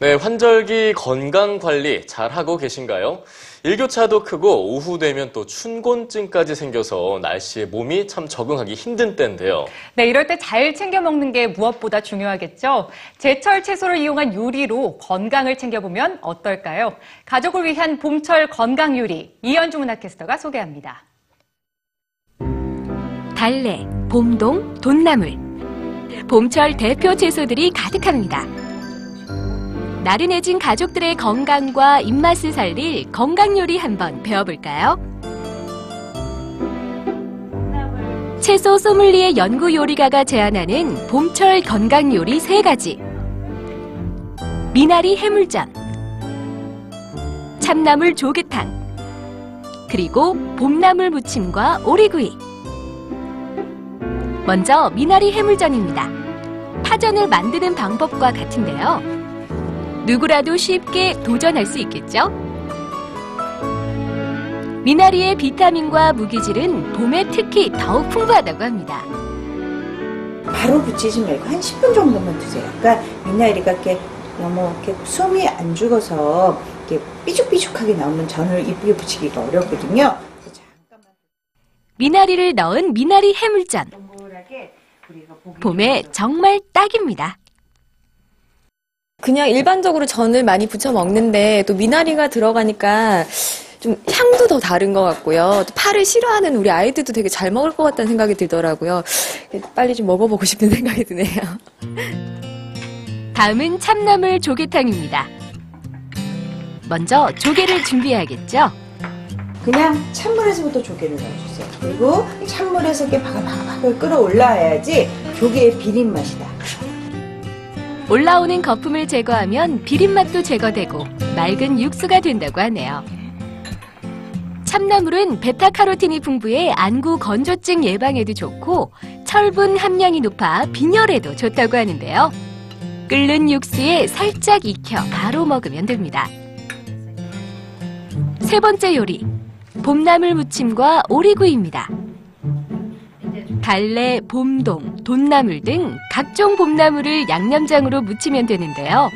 네, 환절기 건강 관리 잘 하고 계신가요? 일교차도 크고 오후 되면 또 춘곤증까지 생겨서 날씨에 몸이 참 적응하기 힘든 때인데요. 네, 이럴 때 잘 챙겨 먹는 게 무엇보다 중요하겠죠. 제철 채소를 이용한 요리로 건강을 챙겨보면 어떨까요? 가족을 위한 봄철 건강 요리 이현주 문화캐스터가 소개합니다. 달래, 봄동, 돈나물. 봄철 대표 채소들이 가득합니다. 나른해진 가족들의 건강과 입맛을 살릴 건강 요리 한번 배워볼까요? 채소 소믈리에 연구 요리가가 제안하는 봄철 건강 요리 세 가지. 미나리 해물전, 참나물 조개탕, 그리고 봄나물 무침과 오리구이. 먼저 미나리 해물전입니다. 파전을 만드는 방법과 같은데요. 누구라도 쉽게 도전할 수 있겠죠? 미나리의 비타민과 무기질은 봄에 특히 더욱 풍부하다고 합니다. 바로 붙이지 말고 한 10분 정도만 두세요. 그러니까 미나리가 이렇게 너무 이렇게 숨이 안 죽어서 이렇게 삐죽삐죽하게 나오면 전을 이쁘게 붙이기가 어렵거든요. 미나리를 넣은 미나리 해물전. 봄에 정말 딱입니다. 그냥 일반적으로 전을 많이 부쳐 먹는데 또 미나리가 들어가니까 좀 향도 더 다른 것 같고요. 또 파를 싫어하는 우리 아이들도 되게 잘 먹을 것 같다는 생각이 들더라고요. 빨리 좀 먹어보고 싶은 생각이 드네요. 다음은 참나물 조개탕입니다. 먼저 조개를 준비해야겠죠? 그냥 찬물에서부터 조개를 넣어주세요. 그리고 찬물에서 이렇게 바글바글 끓어올라야지 조개의 비린 맛이 나. 올라오는 거품을 제거하면 비린맛도 제거되고 맑은 육수가 된다고 하네요. 참나물은 베타카로틴이 풍부해 안구 건조증 예방에도 좋고 철분 함량이 높아 빈혈에도 좋다고 하는데요. 끓는 육수에 살짝 익혀 바로 먹으면 됩니다. 세 번째 요리, 봄나물 무침과 오리구이입니다. 달래, 봄동, 돈나물 등 각종 봄나물을 양념장으로 무치면 되는데요.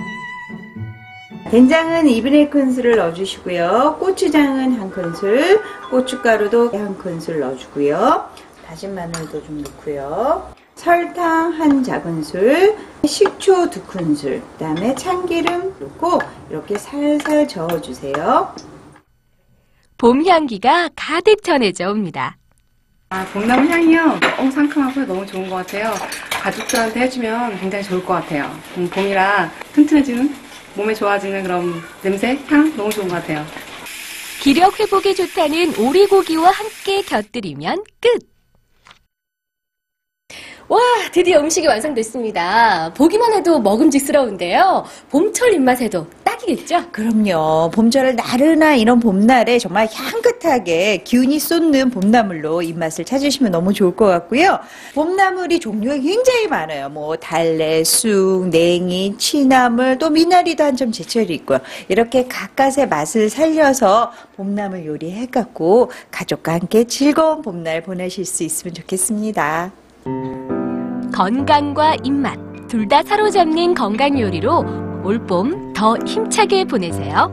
된장은 2분의 1큰술을 넣어주시고요. 고추장은 한 큰술, 고춧가루도 한 큰술 넣어주고요. 다진 마늘도 좀 넣고요. 설탕 한 작은술, 식초 두 큰술, 그다음에 참기름 넣고 이렇게 살살 저어주세요. 봄 향기가 가득 전해져 옵니다. 아, 봄나물 향이요. 너무 상큼하고 너무 좋은 것 같아요. 가족들한테 해주면 굉장히 좋을 것 같아요. 음, 봄이라 튼튼해지는, 몸에 좋아지는 그런 냄새, 향 너무 좋은 것 같아요. 기력 회복에 좋다는 오리고기와 함께 곁들이면 끝! 와, 드디어 음식이 완성됐습니다. 보기만 해도 먹음직스러운데요. 봄철 입맛에도 딱이겠죠? 그럼요. 봄철 나른한 이런 봄날에 정말 향긋하게 기운이 쏟는 봄나물로 입맛을 찾으시면 너무 좋을 것 같고요. 봄나물이 종류가 굉장히 많아요. 뭐 달래, 쑥, 냉이, 취나물, 또 미나리도 한점 제철이 있고요. 이렇게 각각의 맛을 살려서 봄나물 요리해 갖고 가족과 함께 즐거운 봄날 보내실 수 있으면 좋겠습니다. 건강과 입맛 둘 다 사로잡는 건강 요리로 올봄 더 힘차게 보내세요.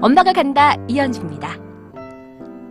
엄마가 간다 이현주입니다.